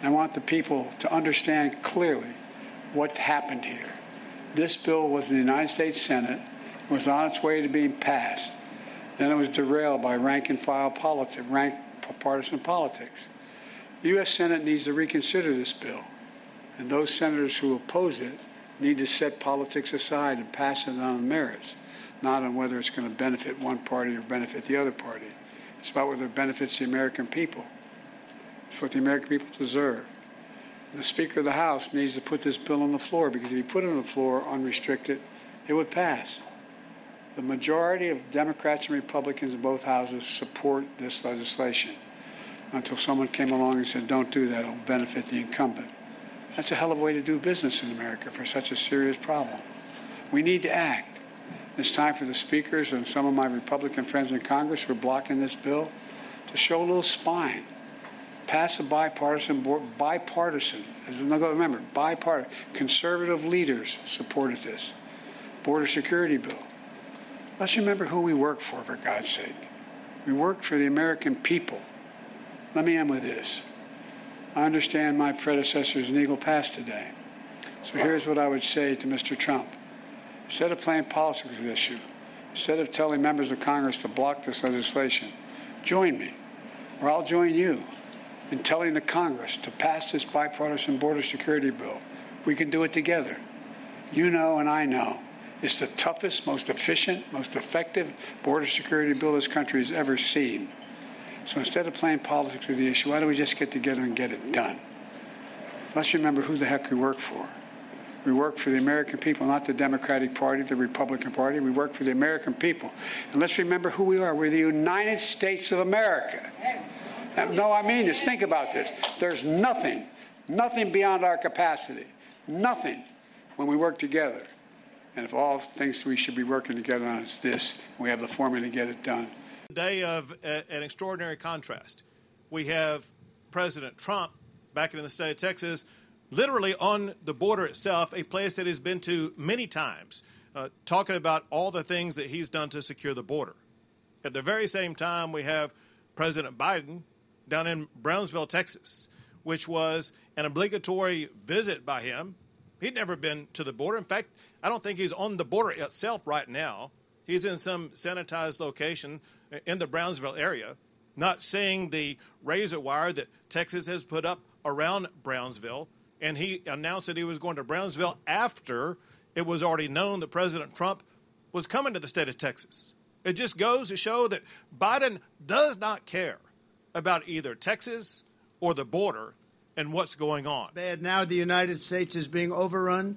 N: I want the people to understand clearly what happened here. This bill was in the United States Senate, it was on its way to being passed. Then it was derailed by rank and file politics, rank partisan politics. The U.S. Senate needs to reconsider this bill, and those senators who oppose it need to set politics aside and pass it on merits, not on whether it's going to benefit one party or benefit the other party. It's about whether it benefits the American people. It's what the American people deserve. And the Speaker of the House needs to put this bill on the floor because if he put it on the floor unrestricted, it would pass. The majority of Democrats and Republicans in both houses support this legislation until someone came along and said, don't do that, it'll benefit the incumbent. That's a hell of a way to do business in America for such a serious problem. We need to act. It's time for the speakers and some of my Republican friends in Congress who are blocking this bill to show a little spine. Pass a bipartisan board, bipartisan. Remember, bipartisan. Conservative leaders supported this border security bill. Let's remember who we work for, for God's sake. We work for the American people. Let me end with this. I understand my predecessor's an Eagle Pass today. So here's what I would say to Mr. Trump. Instead of playing politics with this issue, instead of telling members of Congress to block this legislation, join me, or I'll join you in telling the Congress to pass this bipartisan border security bill. We can do it together. You know, and I know. It's the toughest, most efficient, most effective border security bill this country has ever seen. So instead of playing politics with the issue, why don't we just get together and get it done? Let's remember who the heck we work for. We work for the American people, not the Democratic Party, the Republican Party. We work for the American people. And let's remember who we are. We're the United States of America. No, I mean this. Think about this. There's nothing, nothing beyond our capacity. Nothing when we work together. And if all things we should be working together on is this, we have the formula to get it done.
O: Day of uh, an extraordinary contrast. We have President Trump back in the state of Texas literally on the border itself, a place that he's been to many times, uh, talking about all the things that he's done to secure the border. At the very same time, we have President Biden down in Brownsville, Texas, which was an obligatory visit by him He'd never been to the border. In fact, I don't think he's on the border itself right now. He's in some sanitized location in the Brownsville area, not seeing the razor wire that Texas has put up around Brownsville. And he announced that he was going to Brownsville after it was already known that President Trump was coming to the state of Texas. It just goes to show that Biden does not care about either Texas or the border and what's going on.
L: Bad now the United States is being overrun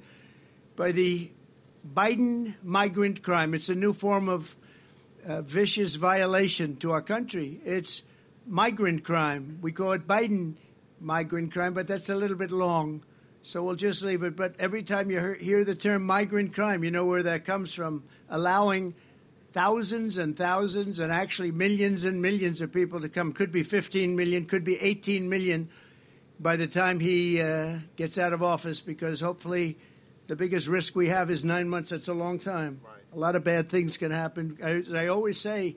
L: by the Biden migrant crime. It's a new form of uh, vicious violation to our country. It's migrant crime. We call it Biden migrant crime, but that's a little bit long. So we'll just leave it. But every time you hear the term migrant crime, you know where that comes from. Allowing thousands and thousands and actually millions and millions of people to come. Could be 15 million, could be 18 million by the time he uh, gets out of office because hopefully the biggest risk we have is nine months. That's a long time. Right. A lot of bad things can happen. I, I always say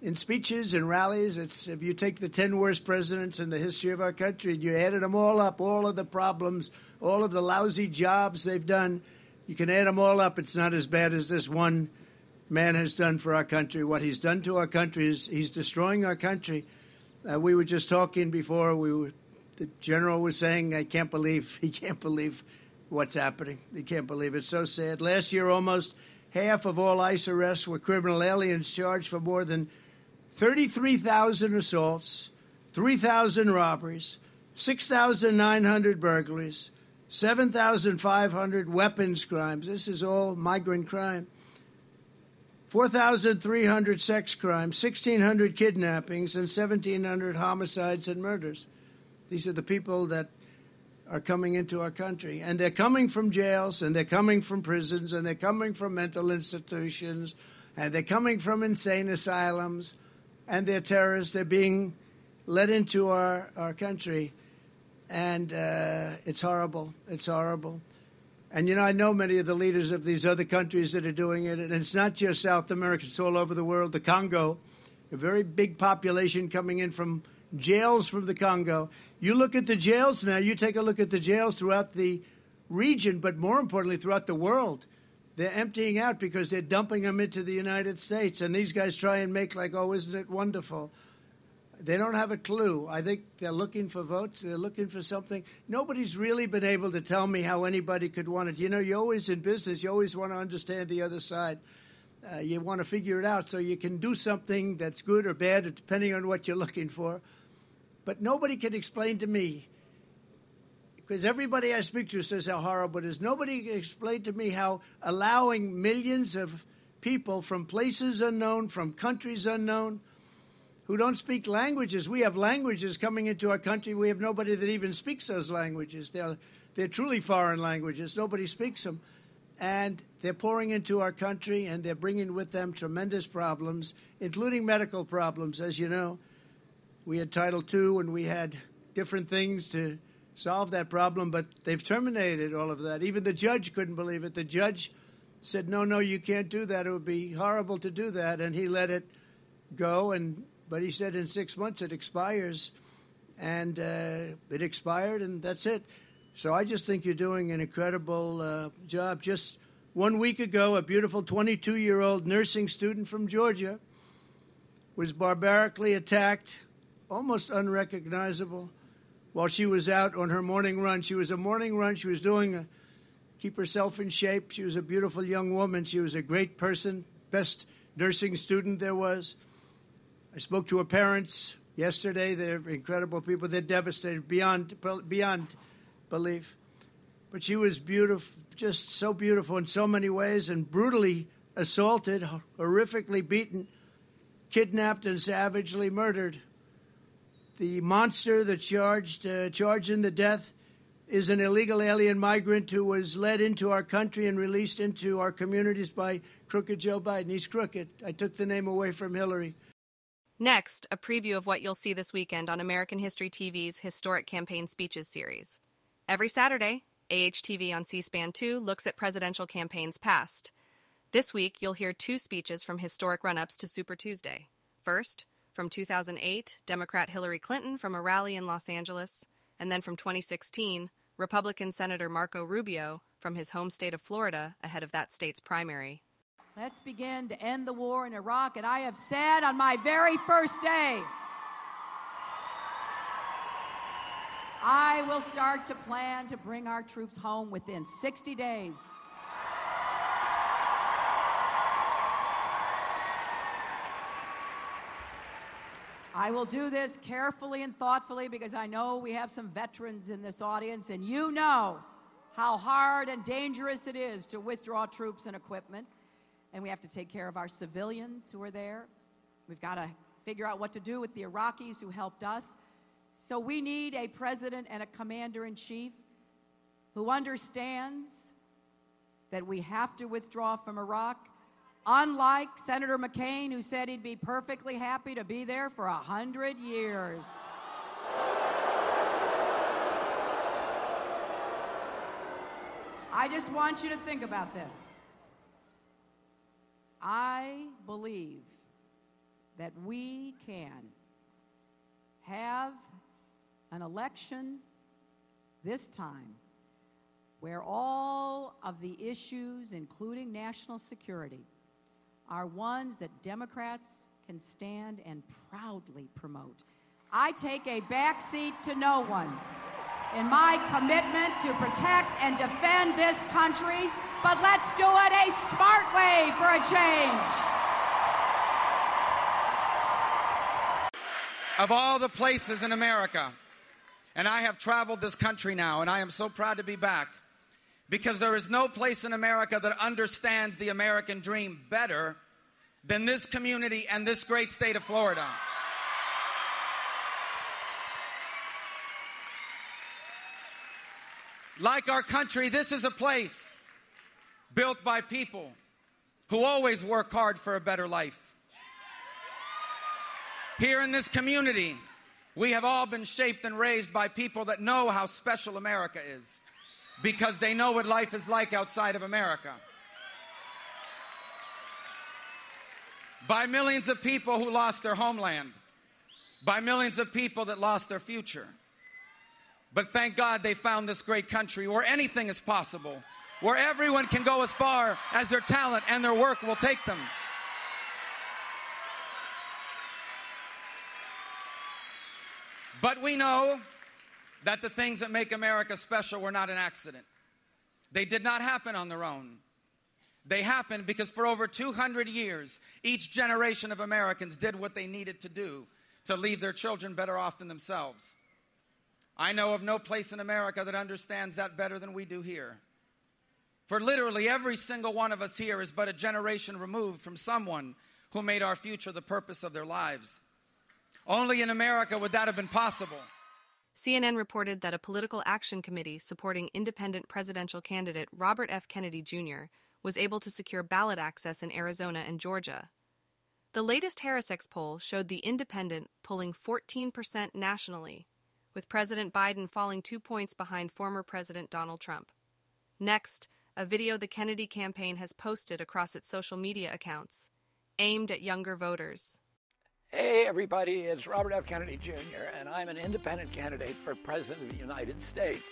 L: in speeches and rallies, it's if you take the 10 worst presidents in the history of our country and you added them all up, all of the problems, all of the lousy jobs they've done, you can add them all up. It's not as bad as this one man has done for our country. What he's done to our country is he's destroying our country. Uh, we were just talking before. We were, the general was saying, "I can't believe he can't believe what's happening. He can't believe it. it's so sad." Last year, almost half of all ICE arrests were criminal aliens charged for more than 33,000 assaults, 3,000 robberies, 6,900 burglaries, 7,500 weapons crimes. This is all migrant crime. 4,300 sex crimes, 1,600 kidnappings, and 1,700 homicides and murders. These are the people that are coming into our country. And they're coming from jails, and they're coming from prisons, and they're coming from mental institutions, and they're coming from insane asylums, and they're terrorists. They're being let into our, our country. And uh, it's horrible. It's horrible. And you know, I know many of the leaders of these other countries that are doing it, and it's not just South America, it's all over the world. The Congo, a very big population coming in from jails from the Congo. You look at the jails now, you take a look at the jails throughout the region, but more importantly, throughout the world. They're emptying out because they're dumping them into the United States. And these guys try and make, like, oh, isn't it wonderful? They don't have a clue. I think they're looking for votes. They're looking for something. Nobody's really been able to tell me how anybody could want it. You know, you're always in business. You always want to understand the other side. Uh, you want to figure it out so you can do something that's good or bad, depending on what you're looking for. But nobody can explain to me, because everybody I speak to says how horrible it is. Nobody can explain to me how allowing millions of people from places unknown, from countries unknown, who don't speak languages. We have languages coming into our country. We have nobody that even speaks those languages. They're, they're truly foreign languages. Nobody speaks them. And they're pouring into our country and they're bringing with them tremendous problems, including medical problems. As you know, we had Title II and we had different things to solve that problem, but they've terminated all of that. Even the judge couldn't believe it. The judge said, No, no, you can't do that. It would be horrible to do that. And he let it go. And but he said in six months it expires, and uh, it expired, and that's it. So I just think you're doing an incredible uh, job. Just one week ago, a beautiful 22 year old nursing student from Georgia was barbarically attacked, almost unrecognizable, while she was out on her morning run. She was a morning run. She was doing a keep herself in shape. She was a beautiful young woman. She was a great person, best nursing student there was. I spoke to her parents yesterday. They're incredible people. They're devastated beyond beyond belief. But she was beautiful, just so beautiful in so many ways, and brutally assaulted, horrifically beaten, kidnapped, and savagely murdered. The monster that charged uh, charged in the death is an illegal alien migrant who was led into our country and released into our communities by crooked Joe Biden. He's crooked. I took the name away from Hillary.
C: Next, a preview of what you'll see this weekend on American History TV's Historic Campaign Speeches series. Every Saturday, AHTV on C SPAN 2 looks at presidential campaigns past. This week, you'll hear two speeches from historic run ups to Super Tuesday. First, from 2008, Democrat Hillary Clinton from a rally in Los Angeles, and then from 2016, Republican Senator Marco Rubio from his home state of Florida ahead of that state's primary.
P: Let's begin to end the war in Iraq. And I have said on my very first day, I will start to plan to bring our troops home within 60 days. I will do this carefully and thoughtfully because I know we have some veterans in this audience, and you know how hard and dangerous it is to withdraw troops and equipment. And we have to take care of our civilians who are there. We've got to figure out what to do with the Iraqis who helped us. So we need a president and a commander in chief who understands that we have to withdraw from Iraq Unlike Senator McCain, who said he'd be perfectly happy to be there for a hundred years. I just want you to think about this. I believe that we can have an election this time where all of the issues, including national security, are ones that Democrats can stand and proudly promote. I take a backseat to no one in my commitment to protect and defend this country, but let's do it a smart way for a change.
Q: Of all the places in America, and I have traveled this country now, and I am so proud to be back because there is no place in America that understands the American dream better than this community and this great state of Florida. Like our country, this is a place built by people who always work hard for a better life. Here in this community, we have all been shaped and raised by people that know how special America is because they know what life is like outside of America. By millions of people who lost their homeland, by millions of people that lost their future. But thank God they found this great country where anything is possible, where everyone can go as far as their talent and their work will take them. But we know that the things that make America special were not an accident. They did not happen on their own. They happened because for over 200 years, each generation of Americans did what they needed to do to leave their children better off than themselves. I know of no place in America that understands that better than we do here. For literally every single one of us here is but a generation removed from someone who made our future the purpose of their lives. Only in America would that have been possible.
C: CNN reported that a political action committee supporting independent presidential candidate Robert F. Kennedy Jr. was able to secure ballot access in Arizona and Georgia. The latest HarrisX poll showed the independent pulling 14% nationally, with President Biden falling two points behind former President Donald Trump. Next, a video the Kennedy campaign has posted across its social media accounts, aimed at younger voters.
R: Hey, everybody, it's Robert F. Kennedy Jr., and I'm an independent candidate for President of the United States.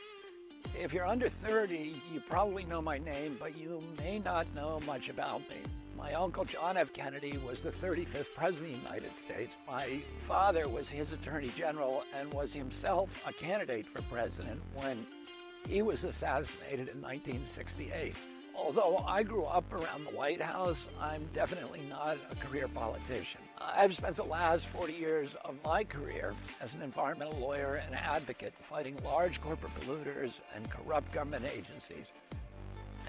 R: If you're under 30, you probably know my name, but you may not know much about me. My uncle John F. Kennedy was the 35th President of the United States. My father was his Attorney General and was himself a candidate for president when he was assassinated in 1968. Although I grew up around the White House, I'm definitely not a career politician. I've spent the last 40 years of my career as an environmental lawyer and advocate fighting large corporate polluters and corrupt government agencies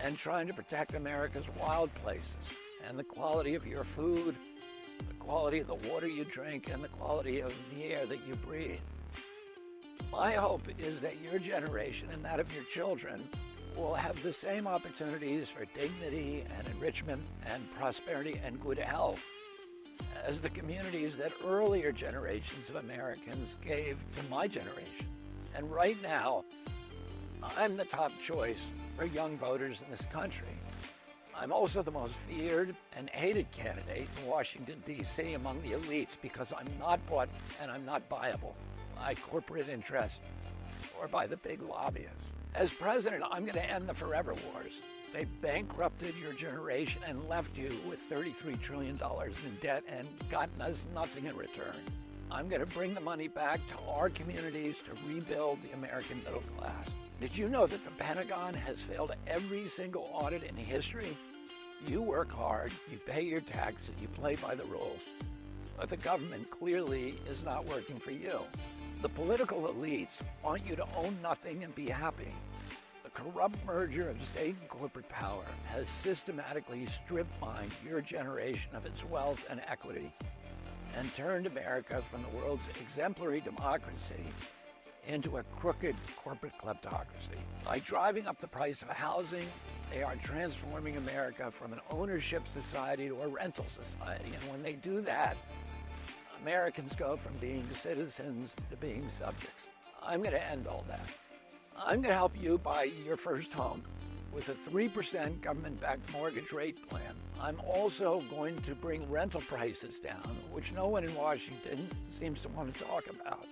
R: and trying to protect America's wild places and the quality of your food, the quality of the water you drink, and the quality of the air that you breathe. My hope is that your generation and that of your children will have the same opportunities for dignity and enrichment and prosperity and good health as the communities that earlier generations of Americans gave to my generation. And right now, I'm the top choice for young voters in this country. I'm also the most feared and hated candidate in Washington, D.C. among the elites because I'm not bought and I'm not buyable by corporate interests or by the big lobbyists. As president, I'm going to end the forever wars. They bankrupted your generation and left you with $33 trillion in debt and gotten us nothing in return. I'm going to bring the money back to our communities to rebuild the American middle class. Did you know that the Pentagon has failed every single audit in history? You work hard, you pay your taxes, you play by the rules. But the government clearly is not working for you. The political elites want you to own nothing and be happy. The corrupt merger of state and corporate power has systematically stripped mined your generation of its wealth and equity and turned America from the world's exemplary democracy into a crooked corporate kleptocracy. By driving up the price of housing, they are transforming America from an ownership society to a rental society. And when they do that, Americans go from being citizens to being subjects. I'm going to end all that. I'm going to help you buy your first home with a 3% government backed mortgage rate plan. I'm also going to bring rental prices down, which no one in Washington seems to want to talk about.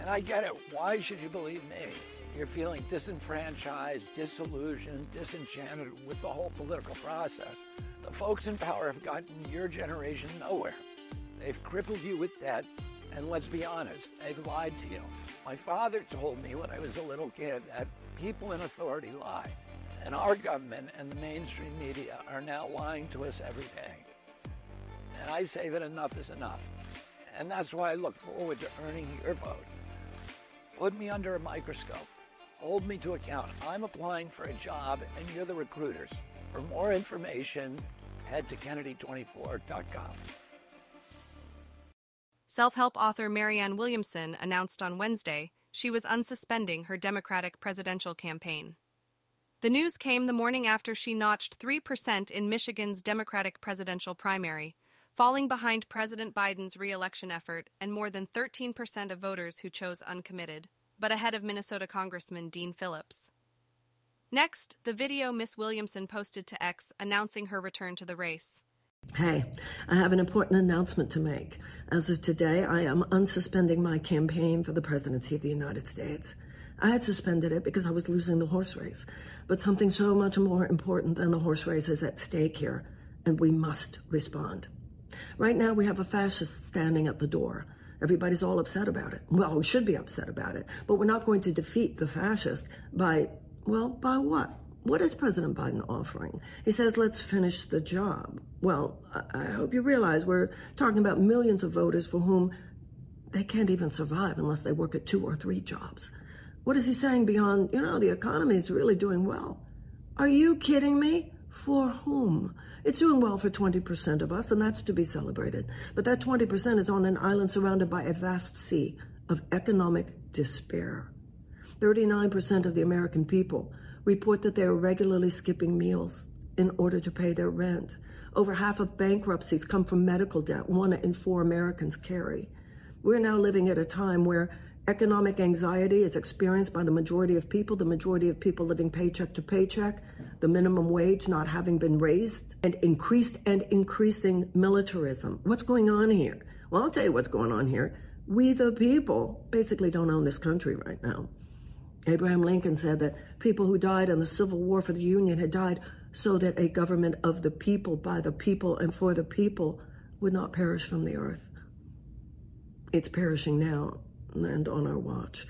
R: And I get it. Why should you believe me? You're feeling disenfranchised, disillusioned, disenchanted with the whole political process. The folks in power have gotten your generation nowhere. They've crippled you with debt, and let's be honest, they've lied to you. My father told me when I was a little kid that people in authority lie. And our government and the mainstream media are now lying to us every day. And I say that enough is enough. And that's why I look forward to earning your vote. Put me under a microscope. Hold me to account. I'm applying for a job and you're the recruiters. For more information, head to Kennedy24.com.
C: Self help author Marianne Williamson announced on Wednesday she was unsuspending her Democratic presidential campaign. The news came the morning after she notched 3% in Michigan's Democratic presidential primary, falling behind President Biden's reelection effort and more than 13% of voters who chose uncommitted, but ahead of Minnesota Congressman Dean Phillips. Next, the video Miss Williamson posted to X announcing her return to the race.
S: Hey, I have an important announcement to make. As of today, I am unsuspending my campaign for the presidency of the United States. I had suspended it because I was losing the horse race. But something so much more important than the horse race is at stake here, and we must respond. Right now, we have a fascist standing at the door. Everybody's all upset about it. Well, we should be upset about it, but we're not going to defeat the fascist by, well, by what? What is President Biden offering? He says, let's finish the job. Well, I hope you realize we're talking about millions of voters for whom they can't even survive unless they work at two or three jobs. What is he saying beyond, you know, the economy is really doing well? Are you kidding me? For whom? It's doing well for 20% of us, and that's to be celebrated. But that 20% is on an island surrounded by a vast sea of economic despair. 39% of the American people report that they are regularly skipping meals in order to pay their rent. Over half of bankruptcies come from medical debt, one in four Americans carry. We're now living at a time where Economic anxiety is experienced by the majority of people, the majority of people living paycheck to paycheck, the minimum wage not having been raised, and increased and increasing militarism. What's going on here? Well, I'll tell you what's going on here. We, the people, basically don't own this country right now. Abraham Lincoln said that people who died in the Civil War for the Union had died so that a government of the people, by the people, and for the people would not perish from the earth. It's perishing now and on our watch.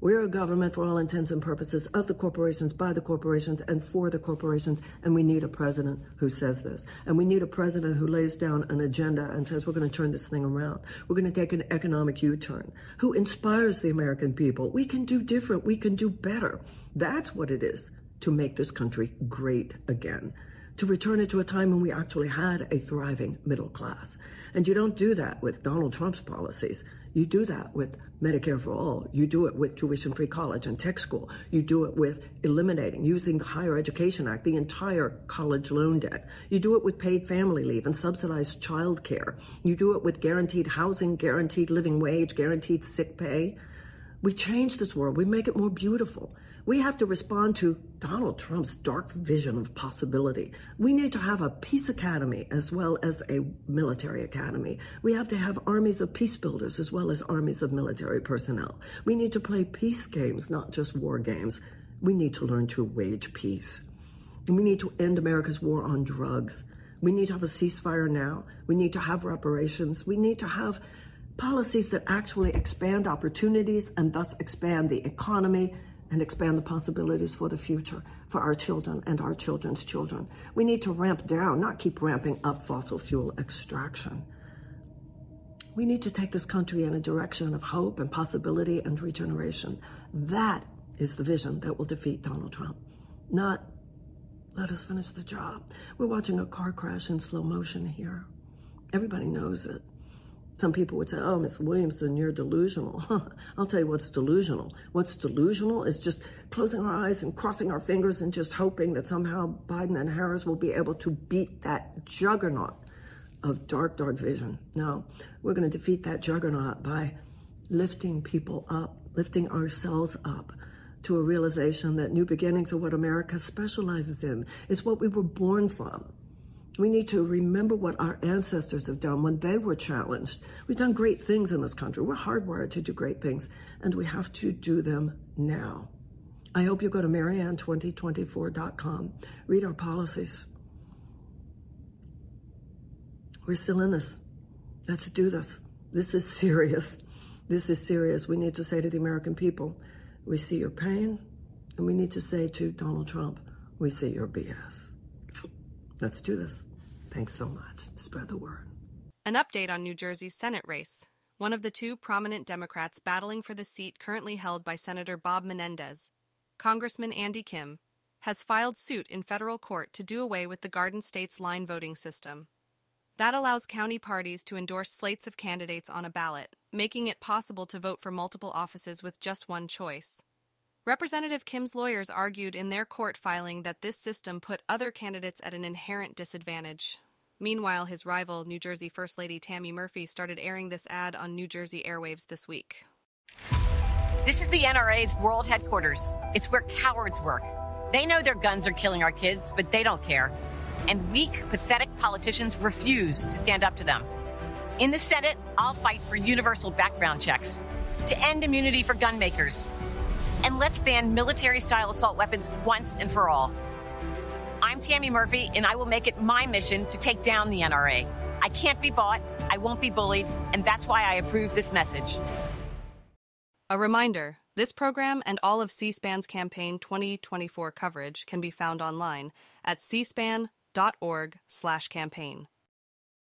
S: We're a government for all intents and purposes of the corporations, by the corporations, and for the corporations. And we need a president who says this. And we need a president who lays down an agenda and says, we're going to turn this thing around. We're going to take an economic U turn. Who inspires the American people? We can do different. We can do better. That's what it is to make this country great again to return it to a time when we actually had a thriving middle class. And you don't do that with Donald Trump's policies. You do that with Medicare for all. You do it with tuition free college and tech school. You do it with eliminating, using the Higher Education Act, the entire college loan debt. You do it with paid family leave and subsidized child care. You do it with guaranteed housing, guaranteed living wage, guaranteed sick pay. We change this world. We make it more beautiful. We have to respond to Donald Trump's dark vision of possibility. We need to have a peace academy as well as a military academy. We have to have armies of peace builders as well as armies of military personnel. We need to play peace games, not just war games. We need to learn to wage peace. We need to end America's war on drugs. We need to have a ceasefire now. We need to have reparations. We need to have policies that actually expand opportunities and thus expand the economy and expand the possibilities for the future for our children and our children's children. We need to ramp down, not keep ramping up fossil fuel extraction. We need to take this country in a direction of hope and possibility and regeneration. That is the vision that will defeat Donald Trump, not let us finish the job. We're watching a car crash in slow motion here. Everybody knows it. Some people would say, oh, Miss Williamson, you're delusional. I'll tell you what's delusional. What's delusional is just closing our eyes and crossing our fingers and just hoping that somehow Biden and Harris will be able to beat that juggernaut of dark, dark vision. No, we're going to defeat that juggernaut by lifting people up, lifting ourselves up to a realization that new beginnings are what America specializes in. It's what we were born from. We need to remember what our ancestors have done when they were challenged. We've done great things in this country. We're hardwired to do great things, and we have to do them now. I hope you go to marianne2024.com, read our policies. We're still in this. Let's do this. This is serious. This is serious. We need to say to the American people, we see your pain, and we need to say to Donald Trump, we see your BS. Let's do this. Thanks so much. Spread the word.
C: An update on New Jersey's Senate race. One of the two prominent Democrats battling for the seat currently held by Senator Bob Menendez, Congressman Andy Kim, has filed suit in federal court to do away with the Garden State's line voting system. That allows county parties to endorse slates of candidates on a ballot, making it possible to vote for multiple offices with just one choice. Representative Kim's lawyers argued in their court filing that this system put other candidates at an inherent disadvantage. Meanwhile, his rival, New Jersey First Lady Tammy Murphy, started airing this ad on New Jersey airwaves this week.
T: This is the NRA's world headquarters. It's where cowards work. They know their guns are killing our kids, but they don't care. And weak, pathetic politicians refuse to stand up to them. In the Senate, I'll fight for universal background checks, to end immunity for gun makers, and let's ban military style assault weapons once and for all. I'm Tammy Murphy, and I will make it my mission to take down the NRA. I can't be bought, I won't be bullied, and that's why I approve this message.
C: A reminder this program and all of C SPAN's campaign 2024 coverage can be found online at cspan.org/campaign.